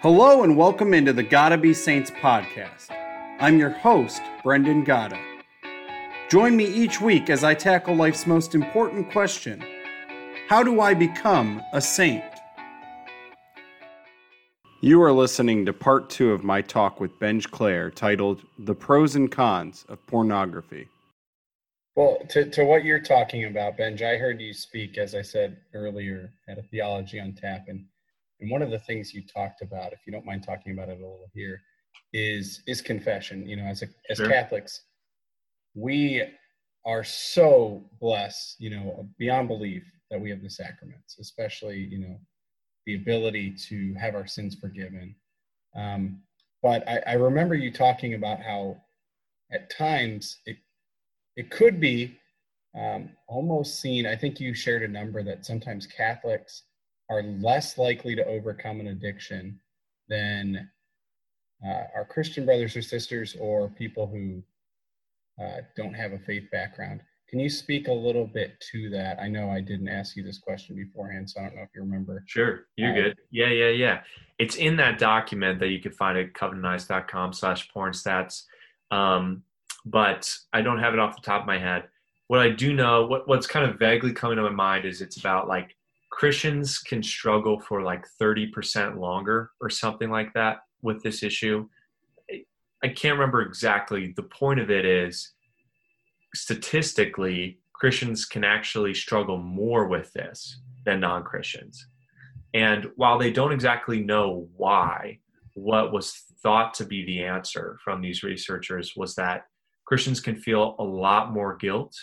Hello and welcome into the Gotta Be Saints podcast. I'm your host, Brendan Gotta. Join me each week as I tackle life's most important question How do I become a saint? You are listening to part two of my talk with Benj Klare titled The Pros and Cons of Pornography. Well, to, to what you're talking about, Benj, I heard you speak, as I said earlier, at a Theology on Tap. And, and one of the things you talked about, if you don't mind talking about it a little here, is is confession. You know, as a, as sure. Catholics, we are so blessed, you know, beyond belief that we have the sacraments, especially, you know, the ability to have our sins forgiven. Um, but I, I remember you talking about how at times it, it could be um, almost seen. I think you shared a number that sometimes Catholics are less likely to overcome an addiction than uh, our Christian brothers or sisters or people who uh, don't have a faith background. Can you speak a little bit to that? I know I didn't ask you this question beforehand, so I don't know if you remember. Sure, you're uh, good. Yeah, yeah, yeah. It's in that document that you can find at covenanteyes.com slash porn stats. Um, but I don't have it off the top of my head. What I do know, what, what's kind of vaguely coming to my mind is it's about like Christians can struggle for like 30% longer or something like that with this issue. I can't remember exactly. The point of it is statistically, Christians can actually struggle more with this than non Christians. And while they don't exactly know why, what was thought to be the answer from these researchers was that Christians can feel a lot more guilt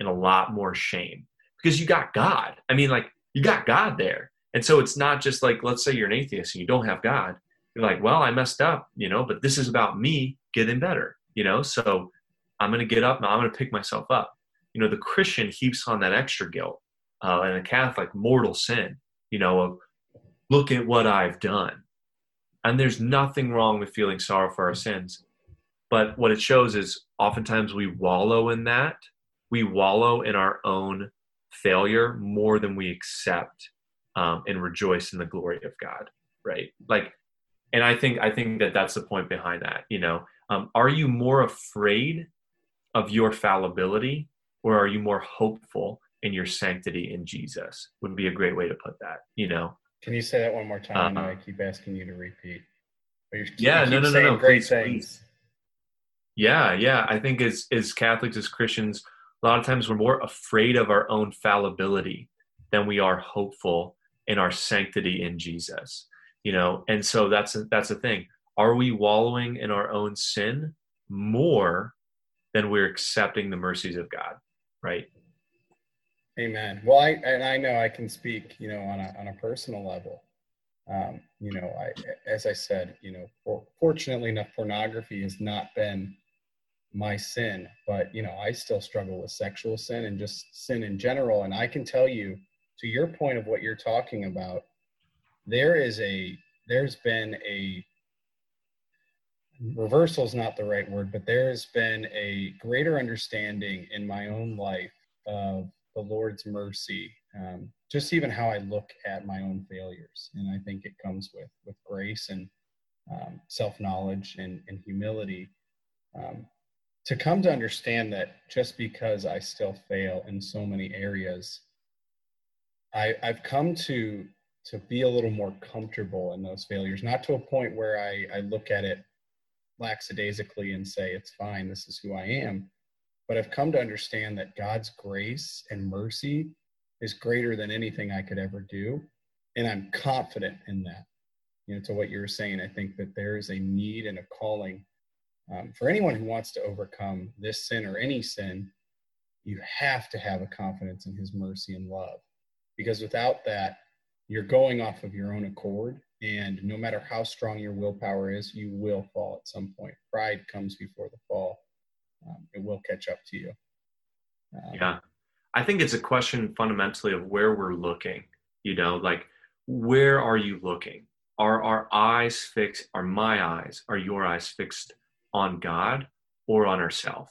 and a lot more shame because you got God. I mean, like, you got God there. And so it's not just like, let's say you're an atheist and you don't have God. You're like, well, I messed up, you know, but this is about me getting better, you know? So I'm going to get up and I'm going to pick myself up. You know, the Christian heaps on that extra guilt, uh, and the Catholic mortal sin, you know, of look at what I've done. And there's nothing wrong with feeling sorrow for our sins. But what it shows is oftentimes we wallow in that. We wallow in our own failure more than we accept um, and rejoice in the glory of God, right? Like, and I think I think that that's the point behind that. You know, um, are you more afraid of your fallibility or are you more hopeful in your sanctity in Jesus would be a great way to put that, you know? Can you say that one more time? Uh, I. I keep asking you to repeat. yeah, no, no, no, no. Great please, things. Please. Yeah, yeah. I think as as Catholics, as Christians, a lot of times we're more afraid of our own fallibility than we are hopeful in our sanctity in Jesus. You know, and so that's a, that's the thing. Are we wallowing in our own sin more than we're accepting the mercies of God, right? Amen. Well, I and I know I can speak, you know, on a on a personal level. Um, you know, I as I said, you know, for, fortunately enough, pornography has not been my sin, but you know, I still struggle with sexual sin and just sin in general. And I can tell you, to your point of what you're talking about, there is a there's been a reversal is not the right word, but there has been a greater understanding in my own life of the Lord's mercy, um, just even how I look at my own failures. And I think it comes with with grace and um, self knowledge and, and, humility. Um, to come to understand that just because I still fail in so many areas, I, I've come to to be a little more comfortable in those failures, not to a point where I, I look at it lackadaisically and say, it's fine, this is who I am. But I've come to understand that God's grace and mercy is greater than anything I could ever do. And I'm confident in that. You know, to what you were saying, I think that there is a need and a calling um, for anyone who wants to overcome this sin or any sin. You have to have a confidence in His mercy and love, because without that, you're going off of your own accord and no matter how strong your willpower is, you will fall at some point. Pride comes before the fall. Um, it will catch up to you. Um, yeah. I think it's a question fundamentally of where we're looking. You know, like, where are you looking? Are our eyes fixed? Are my eyes, are your eyes fixed on God or on ourselves?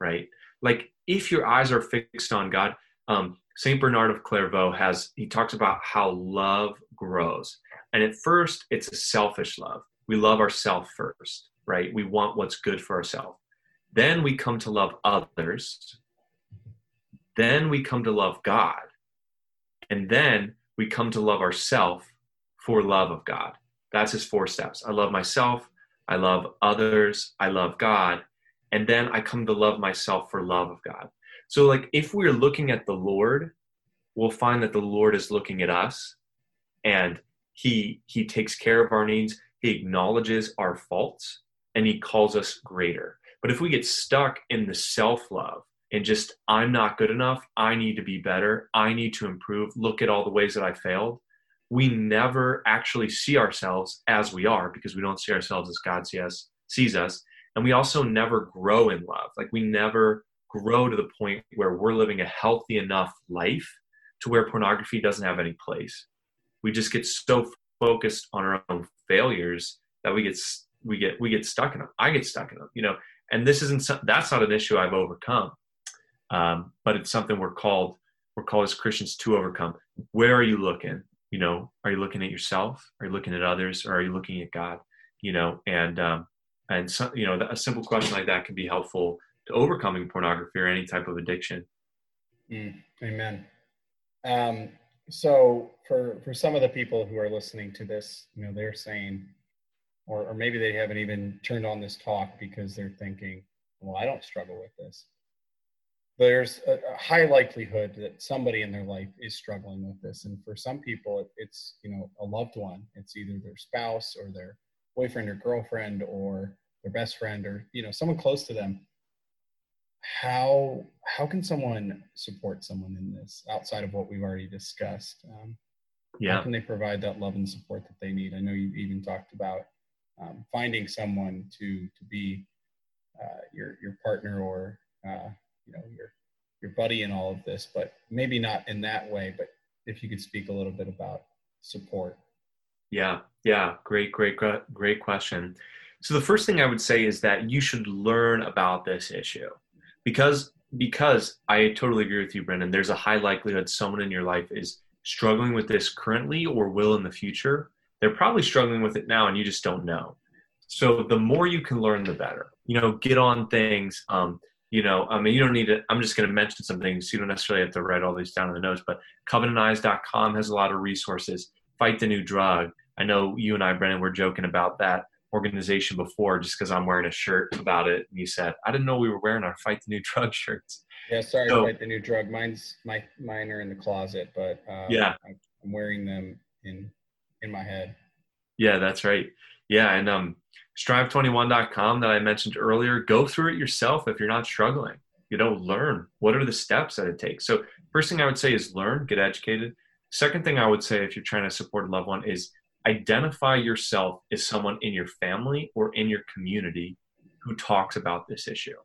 Right? Like, if your eyes are fixed on God, um, Saint Bernard of Clairvaux has, he talks about how love grows And at first, it's a selfish love. We love ourselves first, right? We want what's good for ourselves. Then we come to love others. Then we come to love God. And then we come to love ourselves for love of God. That's his four steps. I love myself. I love others. I love God. And then I come to love myself for love of God. So, like, if we're looking at the Lord, we'll find that the Lord is looking at us and he he takes care of our needs he acknowledges our faults and he calls us greater but if we get stuck in the self-love and just i'm not good enough i need to be better i need to improve look at all the ways that i failed we never actually see ourselves as we are because we don't see ourselves as god sees, sees us and we also never grow in love like we never grow to the point where we're living a healthy enough life to where pornography doesn't have any place we just get so focused on our own failures that we get we get we get stuck in them. I get stuck in them, you know. And this isn't that's not an issue I've overcome, um, but it's something we're called we're called as Christians to overcome. Where are you looking? You know, are you looking at yourself? Are you looking at others? Or are you looking at God? You know, and um, and so, you know, a simple question like that can be helpful to overcoming pornography or any type of addiction. Mm, amen. Um, so for for some of the people who are listening to this you know they're saying or, or maybe they haven't even turned on this talk because they're thinking well i don't struggle with this there's a, a high likelihood that somebody in their life is struggling with this and for some people it, it's you know a loved one it's either their spouse or their boyfriend or girlfriend or their best friend or you know someone close to them how how can someone support someone in this outside of what we've already discussed? Um, yeah. How can they provide that love and support that they need? I know you even talked about um, finding someone to to be uh, your your partner or uh, you know your your buddy in all of this, but maybe not in that way. But if you could speak a little bit about support. Yeah, yeah, great, great, great question. So the first thing I would say is that you should learn about this issue because because I totally agree with you, Brendan. There's a high likelihood someone in your life is struggling with this currently or will in the future. They're probably struggling with it now, and you just don't know. So the more you can learn, the better. You know, get on things. Um, you know, I mean, you don't need to. I'm just going to mention some things. You don't necessarily have to write all these down in the notes, but covenanteyes.com has a lot of resources. Fight the new drug. I know you and I, Brendan, were joking about that organization before just because I'm wearing a shirt about it. And you said, I didn't know we were wearing our Fight the New Drug shirts. Yeah, sorry, so, Fight the New Drug. Mine's my mine are in the closet, but uh, yeah, I'm wearing them in in my head. Yeah, that's right. Yeah, and um, strive21.com that I mentioned earlier. Go through it yourself if you're not struggling. You know, learn what are the steps that it takes. So, first thing I would say is learn, get educated. Second thing I would say if you're trying to support a loved one is identify yourself as someone in your family or in your community who talks about this issue.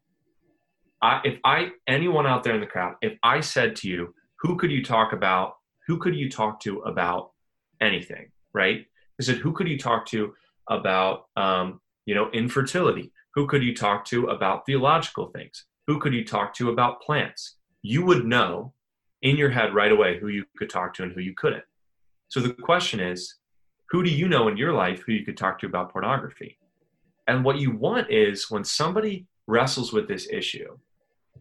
I, if I, anyone out there in the crowd, if I said to you, who could you talk about? Who could you talk to about anything, right? I said, who could you talk to about, um, you know, infertility? Who could you talk to about theological things? Who could you talk to about plants? You would know in your head right away who you could talk to and who you couldn't. So the question is, who do you know in your life who you could talk to about pornography? And what you want is when somebody wrestles with this issue,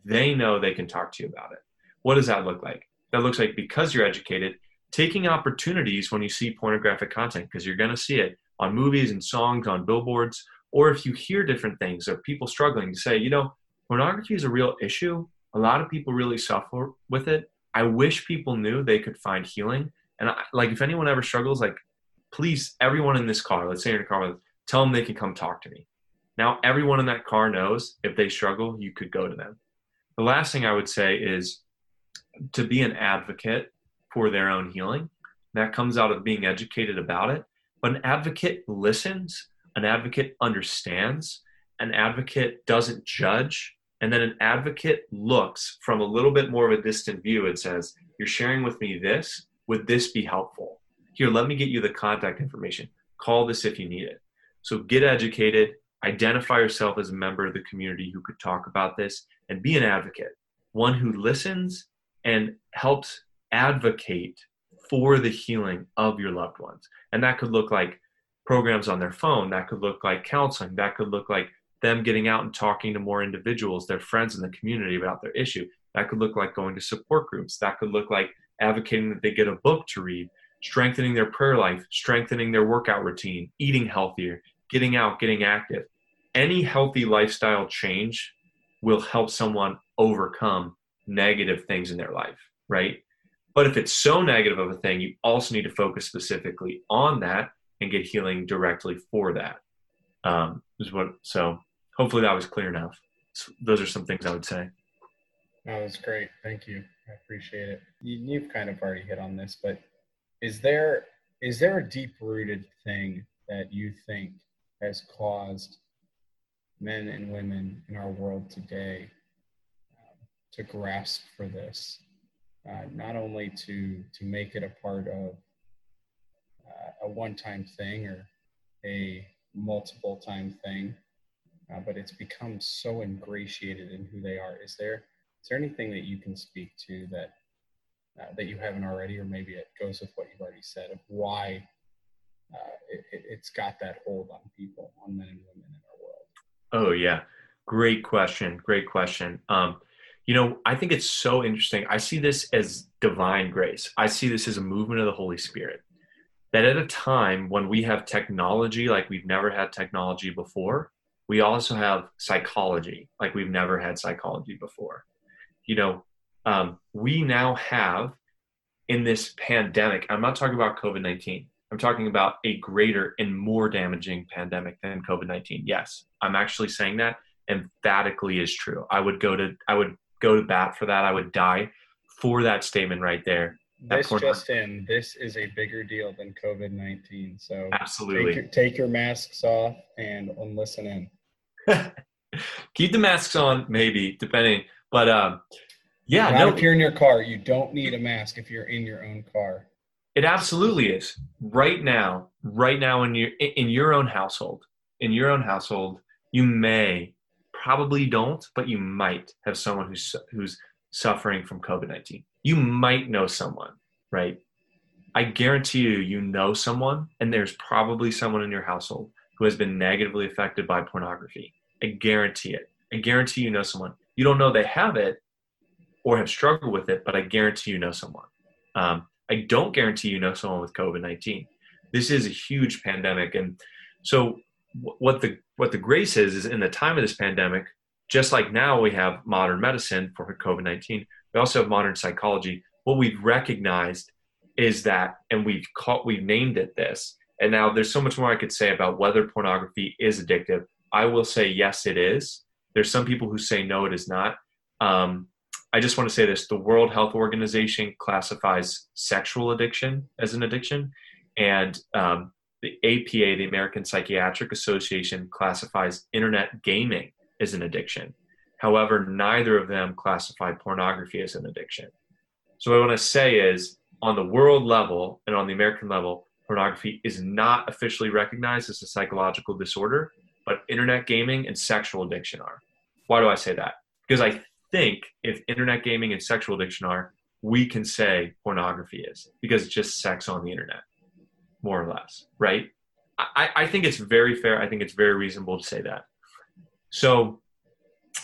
they know they can talk to you about it. What does that look like? That looks like because you're educated, taking opportunities when you see pornographic content, because you're going to see it on movies and songs, on billboards, or if you hear different things of people struggling to say, you know, pornography is a real issue. A lot of people really suffer with it. I wish people knew they could find healing. And I, like, if anyone ever struggles, like, please, everyone in this car, let's say you're in a car with, tell them they can come talk to me. Now, everyone in that car knows if they struggle, you could go to them. The last thing I would say is to be an advocate for their own healing. That comes out of being educated about it. An advocate listens, an advocate understands, an advocate doesn't judge, and then an advocate looks from a little bit more of a distant view and says, You're sharing with me this. Would this be helpful? here, let me get you the contact information. Call this if you need it. So get educated, identify yourself as a member of the community who could talk about this, and be an advocate, one who listens and helps advocate for the healing of your loved ones. And that could look like programs on their phone, that could look like counseling, that could look like them getting out and talking to more individuals, their friends in the community about their issue. That could look like going to support groups. That could look like advocating that they get a book to read, strengthening their prayer life, strengthening their workout routine, eating healthier, getting out, getting active. Any healthy lifestyle change will help someone overcome negative things in their life, right? But if it's so negative of a thing, you also need to focus specifically on that and get healing directly for that. Um, is what so hopefully that was clear enough. So those are some things I would say. That was great. Thank you. I appreciate it. You, have kind of already hit on this, but is there is there a deep rooted thing that you think has caused men and women in our world today um, to grasp for this, uh, not only to to make it a part of uh, a one time thing or a multiple time thing, uh, but it's become so ingratiated in who they are. Is there is there anything that you can speak to that uh, that you haven't already, or maybe it goes with what you've already said of why uh, it, has got that hold on people, on men and women in our world? Oh yeah, great question. Great question. Um, you know, I think it's so interesting. I see this as divine grace. I see this as a movement of the Holy Spirit. That at a time when we have technology like we've never had technology before, we also have psychology like we've never had psychology before you know, um, we now have in this pandemic, I'm not talking about COVID 19. I'm talking about a greater and more damaging pandemic than COVID 19. Yes, I'm actually saying that emphatically is true. I would go to I would go to bat for that. I would die for that statement right there. This just in, this is a bigger deal than COVID 19. So absolutely take your, take your, masks off and, and listen in. Keep the masks on, maybe, depending. But um, yeah, no. If you're in your car, you don't need a mask if you're in your own car. It absolutely is. Right now, right now in your in your own household, in your own household, you may probably don't, but you might have someone who's who's suffering from COVID nineteen. You might know someone, right? I guarantee you, you know someone, and there's probably someone in your household who has been negatively affected by pornography. I guarantee it. I guarantee you know someone. You don't know they have it or have struggled with it, but I guarantee you know someone. Um, I don't guarantee you know someone with COVID nineteen. This is a huge pandemic, and so what the what the grace is is in the time of this pandemic, just like now we have modern medicine for COVID nineteen, we also have modern psychology. What we've recognized is that, and we've caught, we've named it this. And now there's so much more I could say about whether pornography is addictive. I will say yes, it is. There's some people who say no, it is not. Um, I just want to say this: the World Health Organization classifies sexual addiction as an addiction, and um, the APA, the American Psychiatric Association, classifies internet gaming as an addiction. However, neither of them classify pornography as an addiction. So, what I want to say is, on the world level and on the American level, pornography is not officially recognized as a psychological disorder, but internet gaming and sexual addiction are. Why do I say that? Because I think if internet gaming and sexual addiction are, we can say pornography is because it's just sex on the internet, more or less, right? I, I think it's very fair. I think it's very reasonable to say that. So,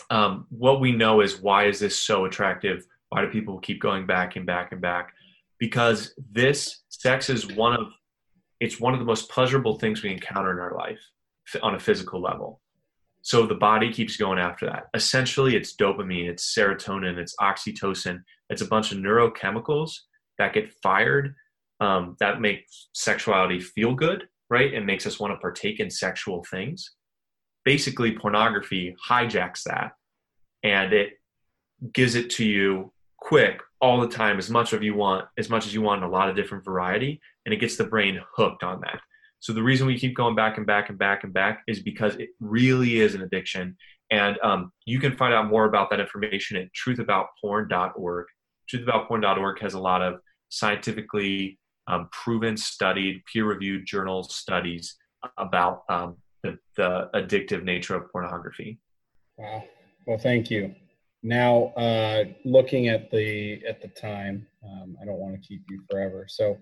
um, what we know is why is this so attractive? Why do people keep going back and back and back? Because this sex is one of it's one of the most pleasurable things we encounter in our life on a physical level. So the body keeps going after that. Essentially, it's dopamine, it's serotonin, it's oxytocin. It's a bunch of neurochemicals that get fired um, that makes sexuality feel good, right? And makes us want to partake in sexual things. Basically, pornography hijacks that and it gives it to you quick all the time as much of you want as much as you want in a lot of different variety and it gets the brain hooked on that so the reason we keep going back and back and back and back is because it really is an addiction. And um, you can find out more about that information at truthaboutporn.org. Truthaboutporn.org has a lot of scientifically um, proven, studied, peer-reviewed journal studies about um, the, the addictive nature of pornography. Wow. Well, thank you. now, uh, looking at the at the time, um, I don't want to keep you forever. So,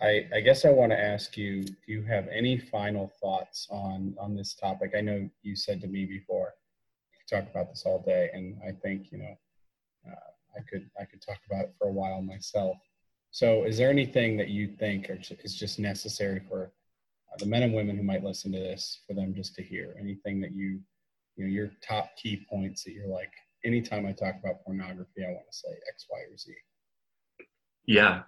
I, I guess I want to ask you: Do you have any final thoughts on on this topic? I know you said to me before, talk about this all day, and I think you know, uh, I could I could talk about it for a while myself. So, is there anything that you think is just necessary for uh, the men and women who might listen to this for them just to hear? Anything that you you know your top key points that you're like anytime I talk about pornography, I want to say X, Y, or Z. Yeah.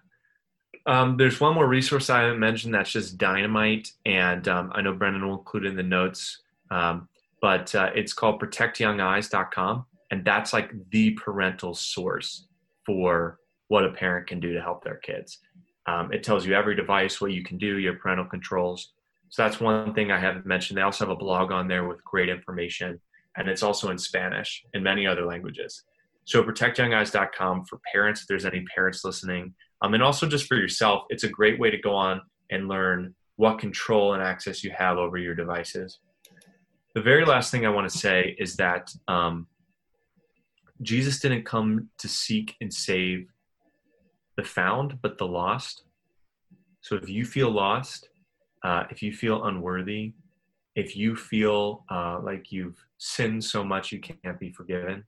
Um, there's one more resource I haven't mentioned that's just dynamite, and um, I know Brendan will include it in the notes. Um, but uh, it's called protectyoungeyes.com, and that's like the parental source for what a parent can do to help their kids. Um, it tells you every device, what you can do, your parental controls. So that's one thing I haven't mentioned. They also have a blog on there with great information and it's also in Spanish and many other languages. So protectyoungeyes.com for parents, if there's any parents listening, um, and also just for yourself, it's a great way to go on and learn what control and access you have over your devices. The very last thing I want to say is that um, Jesus didn't come to seek and save the found, but the lost. So if you feel lost, uh, if you feel unworthy, if you feel uh, like you've sinned so much you can't be forgiven,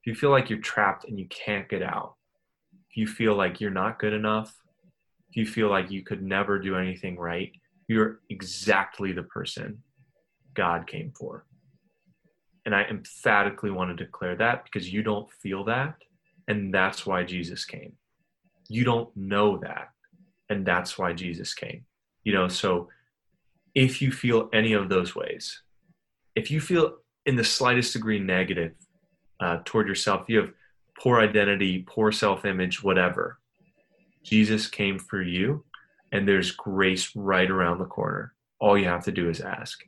if you feel like you're trapped and you can't get out, if you feel like you're not good enough, if you feel like you could never do anything right, you're exactly the person God came for. And I emphatically want to declare that because you don't feel that. And that's why Jesus came. You don't know that. And that's why Jesus came. You know, so if you feel any of those ways, if you feel in the slightest degree negative uh, toward yourself, you have poor identity, poor self image, whatever, Jesus came for you, and there's grace right around the corner. All you have to do is ask.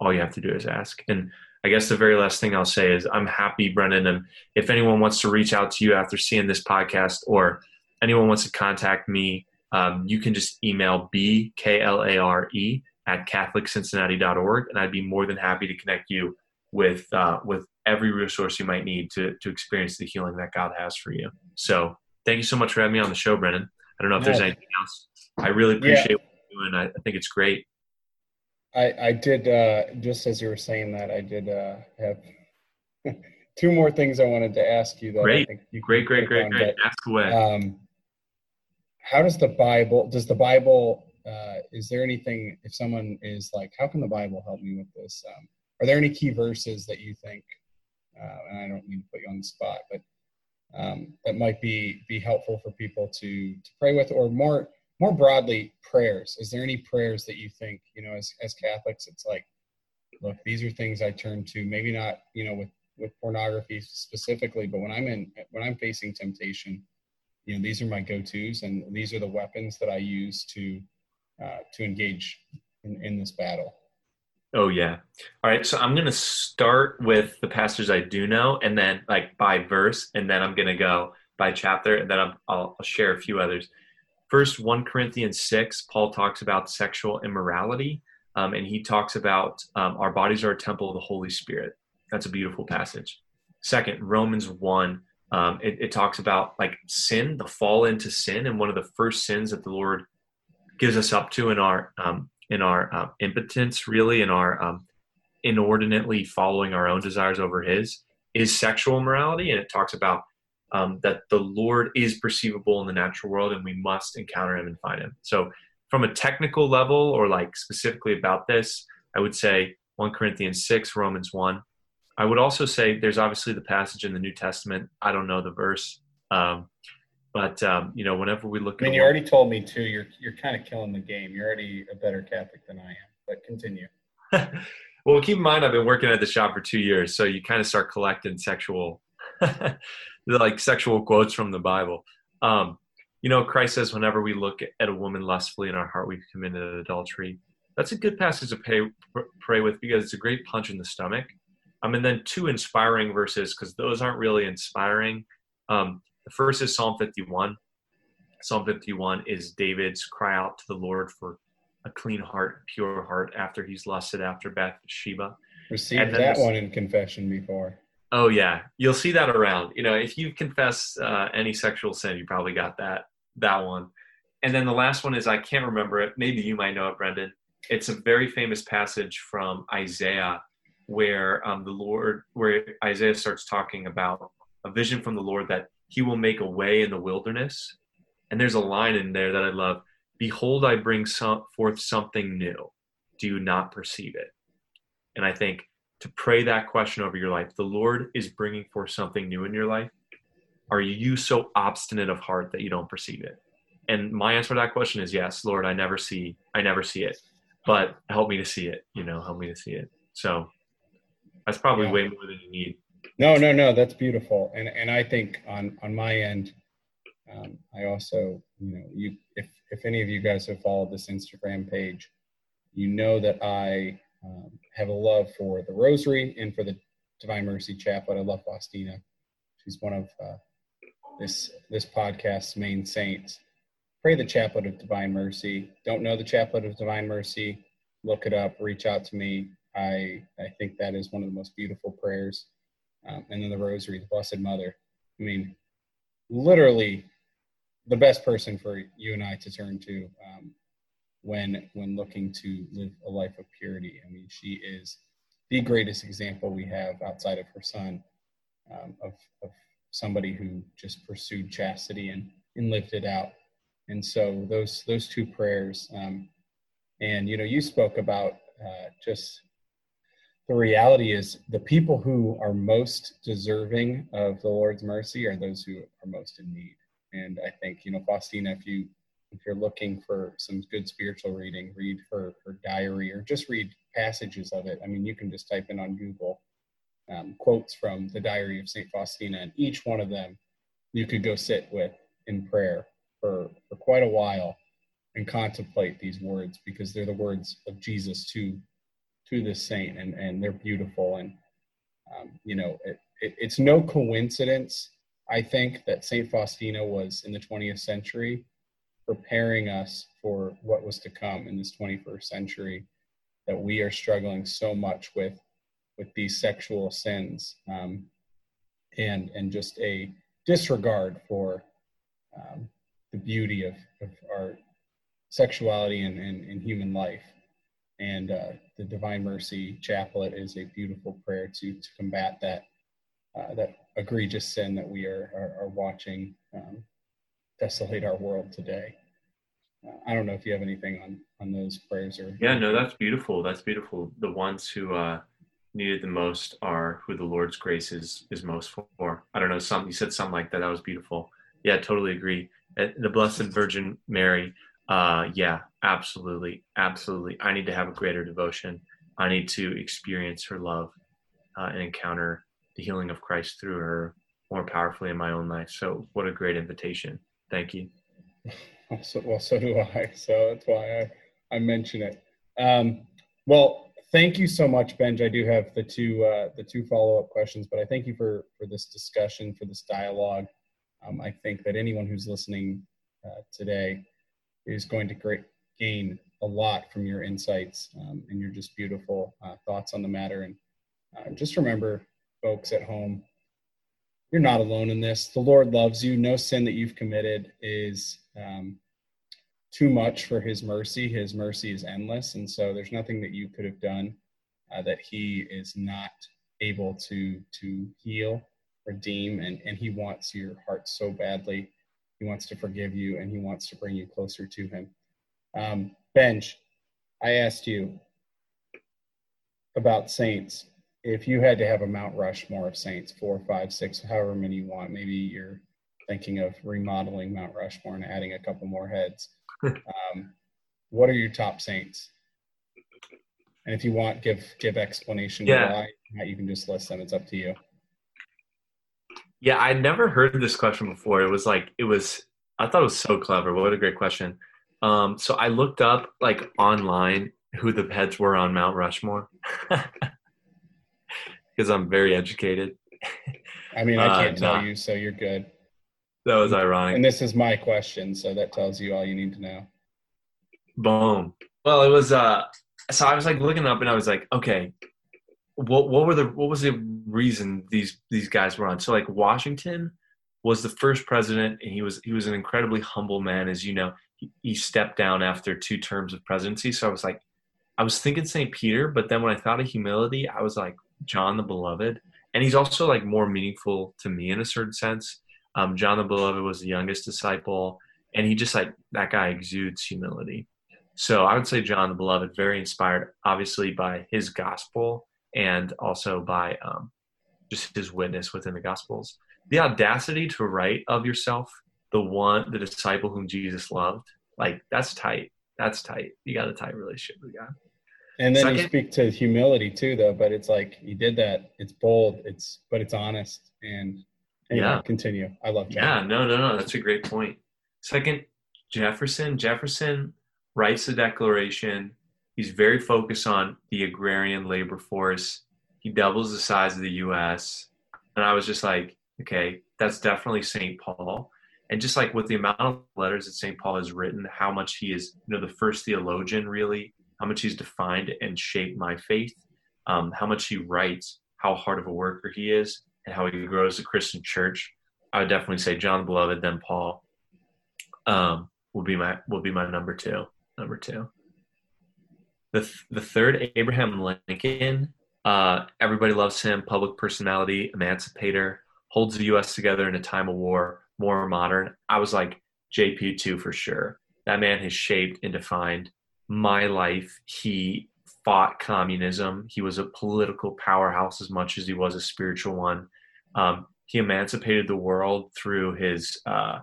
All you have to do is ask. And I guess the very last thing I'll say is I'm happy, Brendan. And if anyone wants to reach out to you after seeing this podcast or anyone wants to contact me, um, you can just email bklare at catholiccincinnati.org, and I'd be more than happy to connect you with uh, with every resource you might need to to experience the healing that God has for you. So thank you so much for having me on the show, Brennan. I don't know if there's anything else. I really appreciate yeah. what you're doing. I, I think it's great. I, I did uh, just as you were saying that I did uh, have two more things I wanted to ask you. That great, I think you great, great, great, on, great. But, Ask away. Um, how does the Bible? Does the Bible uh, is there anything if someone is like how can the bible help me with this um, are there any key verses that you think uh, and i don't mean to put you on the spot but um, that might be be helpful for people to to pray with or more more broadly prayers is there any prayers that you think you know as, as catholics it's like look these are things i turn to maybe not you know with with pornography specifically but when i'm in when i'm facing temptation you know these are my go-to's and these are the weapons that i use to uh, to engage in, in this battle. Oh yeah. All right. So I'm to start with the pastors I do know, and then like by verse, and then I'm to go by chapter, and then i will share a few others. First, 1 Corinthians 6, Paul talks about sexual immorality, um, and he talks about um, our bodies are a temple of the Holy Spirit. That's a beautiful passage. Second, Romans 1, um, it, it talks about like sin, the fall into sin, and one of the first sins that the Lord gives us up to in our um, in our uh, impotence, really, in our um, inordinately following our own desires over His, is sexual morality, and it talks about um, that the Lord is perceivable in the natural world, and we must encounter Him and find Him. So, from a technical level, or like specifically about this, I would say 1 Corinthians 6, Romans 1. I would also say there's obviously the passage in the New Testament. I don't know the verse. Um, but um, you know, whenever we look, I mean, you already told me too. You're you're kind of killing the game. You're already a better Catholic than I am. But continue. well, keep in mind, I've been working at the shop for two years, so you kind of start collecting sexual, like sexual quotes from the Bible. Um, you know, Christ says, whenever we look at a woman lustfully in our heart, we've committed adultery. That's a good passage to pay, pray with because it's a great punch in the stomach. Um, and then two inspiring verses because those aren't really inspiring. Um, the first is Psalm 51. Psalm 51 is David's cry out to the Lord for a clean heart, pure heart after he's lusted after Bathsheba. Received that one in confession before. Oh yeah, you'll see that around. You know, if you confess uh, any sexual sin, you probably got that that one. And then the last one is I can't remember it. Maybe you might know it, Brendan. It's a very famous passage from Isaiah where um, the Lord, where Isaiah starts talking about a vision from the Lord that He will make a way in the wilderness. And there's a line in there that I love: "Behold, I bring some, forth something new. Do you not perceive it?" And I think to pray that question over your life. The Lord is bringing forth something new in your life. Are you so obstinate of heart that you don't perceive it? And my answer to that question is yes, Lord, I never see I never see it. But help me to see it, you know, help me to see it. So that's probably yeah. way more than you need. No, no, no, that's beautiful. And and I think on on my end, um, I also, you know, you if if any of you guys have followed this Instagram page, you know that I um, have a love for the Rosary and for the Divine Mercy Chaplet. I love Faustina. She's one of uh, this this podcast's main saints. Pray the Chaplet of Divine Mercy. Don't know the Chaplet of Divine Mercy? Look it up. Reach out to me. I I think that is one of the most beautiful prayers. Um, and then the Rosary, the Blessed Mother. I mean, literally the best person for you and I to turn to. Um, when when looking to live a life of purity. I mean, she is the greatest example we have outside of her son um, of, of somebody who just pursued chastity and, and lived it out. And so those those two prayers, um, and you know, you spoke about uh, just the reality is the people who are most deserving of the Lord's mercy are those who are most in need. And I think you know, Faustina, if you if you're looking for some good spiritual reading, read her, her diary or just read passages of it. I mean, you can just type in on Google um, quotes from the diary of St. Faustina, and each one of them you could go sit with in prayer for, for quite a while and contemplate these words because they're the words of Jesus to to this saint and, and they're beautiful and um, you know it, it, it's no coincidence I think that St. Faustina was in the 20th century preparing us for what was to come in this 21st century that we are struggling so much with with these sexual sins um, and and just a disregard for um, the beauty of, of our sexuality and, and, and human life and uh, the divine mercy chaplet is a beautiful prayer to to combat that uh, that egregious sin that we are are, are watching um, desolate our world today. Uh, I don't know if you have anything on on those prayers or. Yeah, no, that's beautiful. That's beautiful. The ones who uh, need it the most are who the Lord's grace is is most for. I don't know. Some you said something like that. That was beautiful. Yeah, totally agree. The Blessed Virgin Mary. Uh, yeah, absolutely, absolutely. I need to have a greater devotion. I need to experience her love uh, and encounter the healing of Christ through her more powerfully in my own life. So, what a great invitation. Thank you. So, well, so do I. So that's why I, I mention it. Um, well, thank you so much, Benj. I do have the two uh, the two follow up questions, but I thank you for for this discussion, for this dialogue. Um, I think that anyone who's listening uh, today is going to great, gain a lot from your insights um, and your just beautiful uh, thoughts on the matter. And uh, just remember, folks at home, you're not alone in this. The Lord loves you. No sin that you've committed is um, too much for His mercy. His mercy is endless, and so there's nothing that you could have done uh, that He is not able to to heal, redeem, and and He wants your heart so badly. He wants to forgive you, and He wants to bring you closer to Him. Um, Benj, I asked you about saints if you had to have a Mount Rushmore of saints, four, five, six, however many you want, maybe you're thinking of remodeling Mount Rushmore and adding a couple more heads. um, what are your top saints? And if you want, give give explanation yeah. why. You can just list them. It's up to you. Yeah, I'd never heard this question before. It was like it was. I thought it was so clever. What a great question. Um, so I looked up like online who the pets were on Mount Rushmore. because I'm very educated. I mean, I can't uh, tell you, so you're good. That was ironic. And this is my question, so that tells you all you need to know. Boom. Well, it was uh so I was like looking up and I was like, okay, what what were the what was the reason these these guys were on? So like Washington was the first president, and he was he was an incredibly humble man, as you know. He, stepped down after two terms of presidency. So I was like, I was thinking St. Peter, but then when I thought of humility, I was like John the Beloved, and he's also like more meaningful to me in a certain sense. Um, John the Beloved was the youngest disciple, and he just like that guy exudes humility. So I would say John the Beloved, very inspired, obviously by his gospel and also by um, just his witness within the gospels. The audacity to write of yourself, the one, the disciple whom Jesus loved, like that's tight. That's tight. You got a tight relationship with God. And then Second, you speak to humility too, though. But it's like you did that. It's bold. It's but it's honest. And anyway, yeah, continue. I love. John. Yeah, no, no, no. That's a great point. Second, Jefferson. Jefferson writes the Declaration. He's very focused on the agrarian labor force. He doubles the size of the U.S. And I was just like, okay, that's definitely St. Paul. And just like with the amount of letters that St. Paul has written, how much he is, you know, the first theologian really how much he's defined and shaped my faith, um, how much he writes, how hard of a worker he is, and how he grows the Christian church. I would definitely say John the Beloved, then Paul, um, will be my will be my number two. Number two. The th- the third Abraham Lincoln. Uh, everybody loves him. Public personality, emancipator, holds the U.S. together in a time of war. More modern. I was like JP two for sure. That man has shaped and defined my life, he fought communism. He was a political powerhouse as much as he was a spiritual one. Um, he emancipated the world through his uh,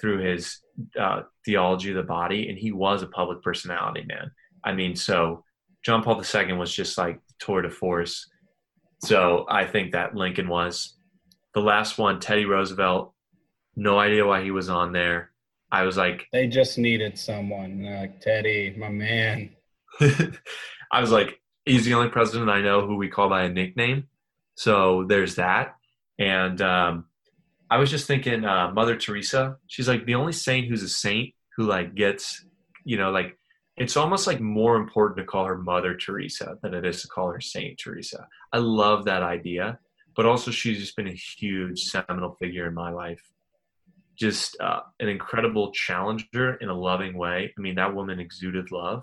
through his uh, theology of the body, and he was a public personality, man. I mean, so John Paul II was just like tour de force. So I think that Lincoln was the last one. Teddy Roosevelt, no idea why he was on there. I was like, they just needed someone like Teddy, my man. I was like, he's the only president I know who we call by a nickname. So there's that. And um, I was just thinking, uh, Mother Teresa. She's like the only saint who's a saint who like gets, you know, like it's almost like more important to call her Mother Teresa than it is to call her Saint Teresa. I love that idea, but also she's just been a huge seminal figure in my life just uh, an incredible challenger in a loving way. I mean, that woman exuded love.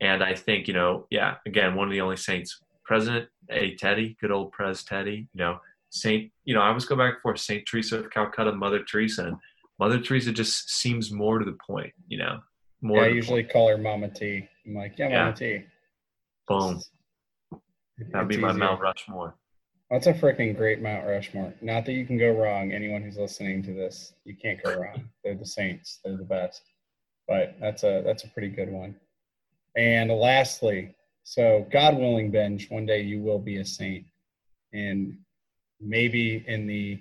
And I think, you know, yeah, again, one of the only saints, President A. Teddy, good old Pres Teddy, you know, Saint, you know, I always go back and forth, Saint Teresa of Calcutta, Mother Teresa. And Mother Teresa just seems more to the point, you know. More yeah, I usually point. call her Mama T. I'm like, yeah, Mama yeah. T. Boom. That'd be my Mount Rushmore. That's a freaking great Mount Rushmore. Not that you can go wrong. Anyone who's listening to this, you can't go wrong. They're the Saints. They're the best. But that's a that's a pretty good one. And lastly, so God willing, Benj, one day you will be a saint, and maybe in the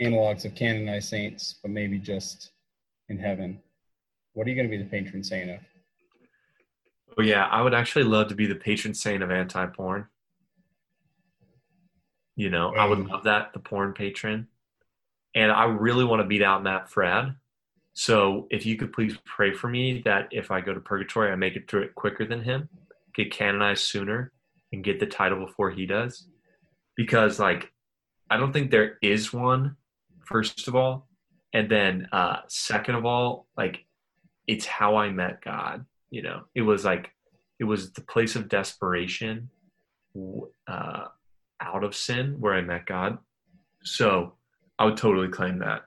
analogs of canonized saints, but maybe just in heaven. What are you going to be the patron saint of? Oh yeah, I would actually love to be the patron saint of anti-porn. You know, I would love that, the porn patron. And I really want to beat out Matt Fradd. So if you could please pray for me that if I go to purgatory, I make it through it quicker than him, get canonized sooner, and get the title before he does. Because, like, I don't think there is one, first of all. And then, uh, second of all, like, it's how I met God. You know, it was like, it was the place of desperation. Uh, out of sin where I met God. So I would totally claim that.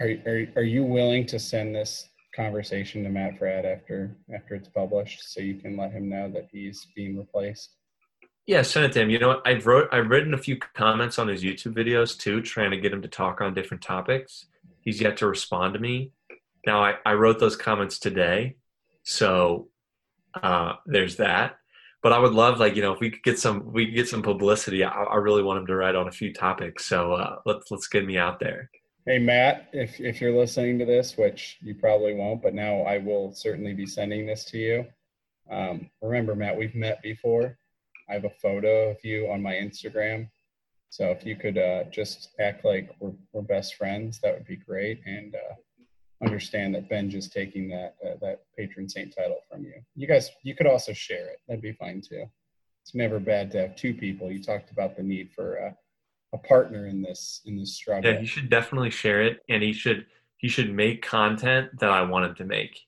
Are, are, are you willing to send this conversation to Matt Fradd after after it's published so you can let him know that he's being replaced? Yeah, send it to him. You know what? I've wrote I've written a few comments on his YouTube videos too, trying to get him to talk on different topics. He's yet to respond to me. Now I, I wrote those comments today. So uh, there's that but I would love like you know if we could get some we could get some publicity. I, I really want him to write on a few topics. So uh, let's let's get me out there. Hey Matt, if if you're listening to this, which you probably won't, but now I will certainly be sending this to you. Um, remember, Matt, we've met before. I have a photo of you on my Instagram. So if you could uh, just act like we're, we're best friends, that would be great. And uh, understand that Ben just taking that uh, that patron saint title from you. You guys, you could also share it. That'd be fine too. it's never bad to have two people. You talked about the need for a, a partner in this in this struggle. Yeah, he should definitely share it, and he should he should make content that I want him to make.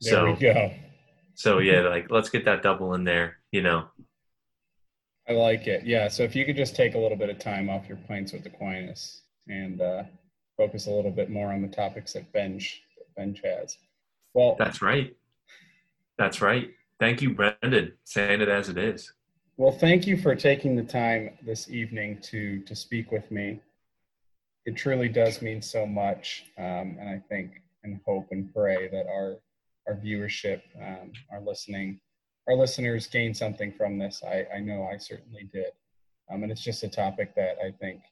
There so, we go. So yeah, like let's get that double in there. You know. I like it. Yeah. So if you could just take a little bit of time off your planes with Aquinas and uh, focus a little bit more on the topics that Benj Benj has. Well, that's right. That's right. Thank you, Brendan. Saying it as it is. Well, thank you for taking the time this evening to to speak with me. It truly does mean so much, um, and I think and hope and pray that our our viewership, um, our listening, our listeners gain something from this. I, I know I certainly did, um, and it's just a topic that I think,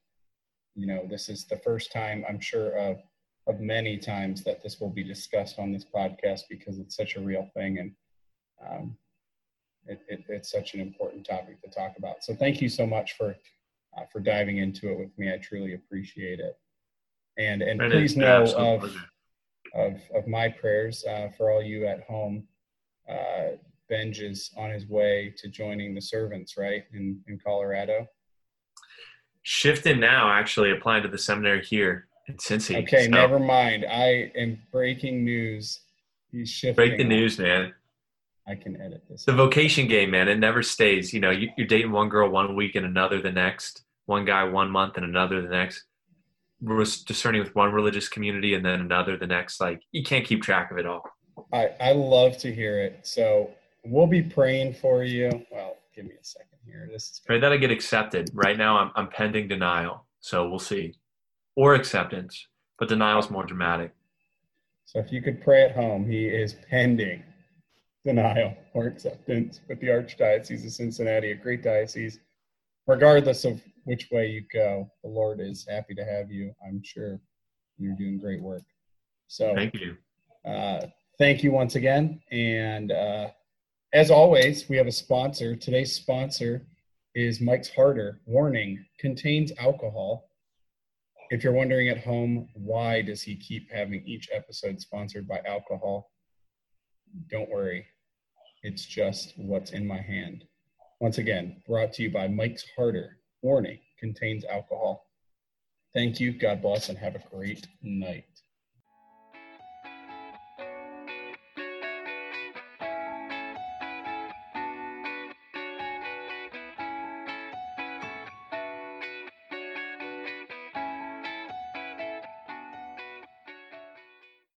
you know, this is the first time I'm sure of of many times that this will be discussed on this podcast because it's such a real thing and um, it, it, it's such an important topic to talk about. So thank you so much for uh, for diving into it with me. I truly appreciate it. And and please know of, of of my prayers uh, for all you at home. Uh, Benj is on his way to joining the servants, right in in Colorado. Shifting now, actually applying to the seminary here in Cincy. Okay, so, never mind. I am breaking news. He's shifting. Break the news, man. I can edit this. The vocation game, man, it never stays. You know, you, are dating one girl one week and another the next, one guy one month and another the next. We're discerning with one religious community and then another the next. Like, you can't keep track of it all. I, I love to hear it. So we'll be praying for you. Well, give me a second here. This is pray that I get accepted. Right now, I'm, I'm pending denial. So we'll see. Or acceptance, but denial is more dramatic. So if you could pray at home, he is pending denial or acceptance with the Archdiocese of Cincinnati, a great diocese. Regardless of which way you go, the Lord is happy to have you. I'm sure you're doing great work. So thank you. Uh, thank you once again. And uh, as always, we have a sponsor. Today's sponsor is Mike's Harder. Warning contains alcohol. If you're wondering at home, why does he keep having each episode sponsored by alcohol? Don't worry, it's just what's in my hand. Once again, brought to you by Mike's Harder. Warning contains alcohol. Thank you. God bless and have a great night.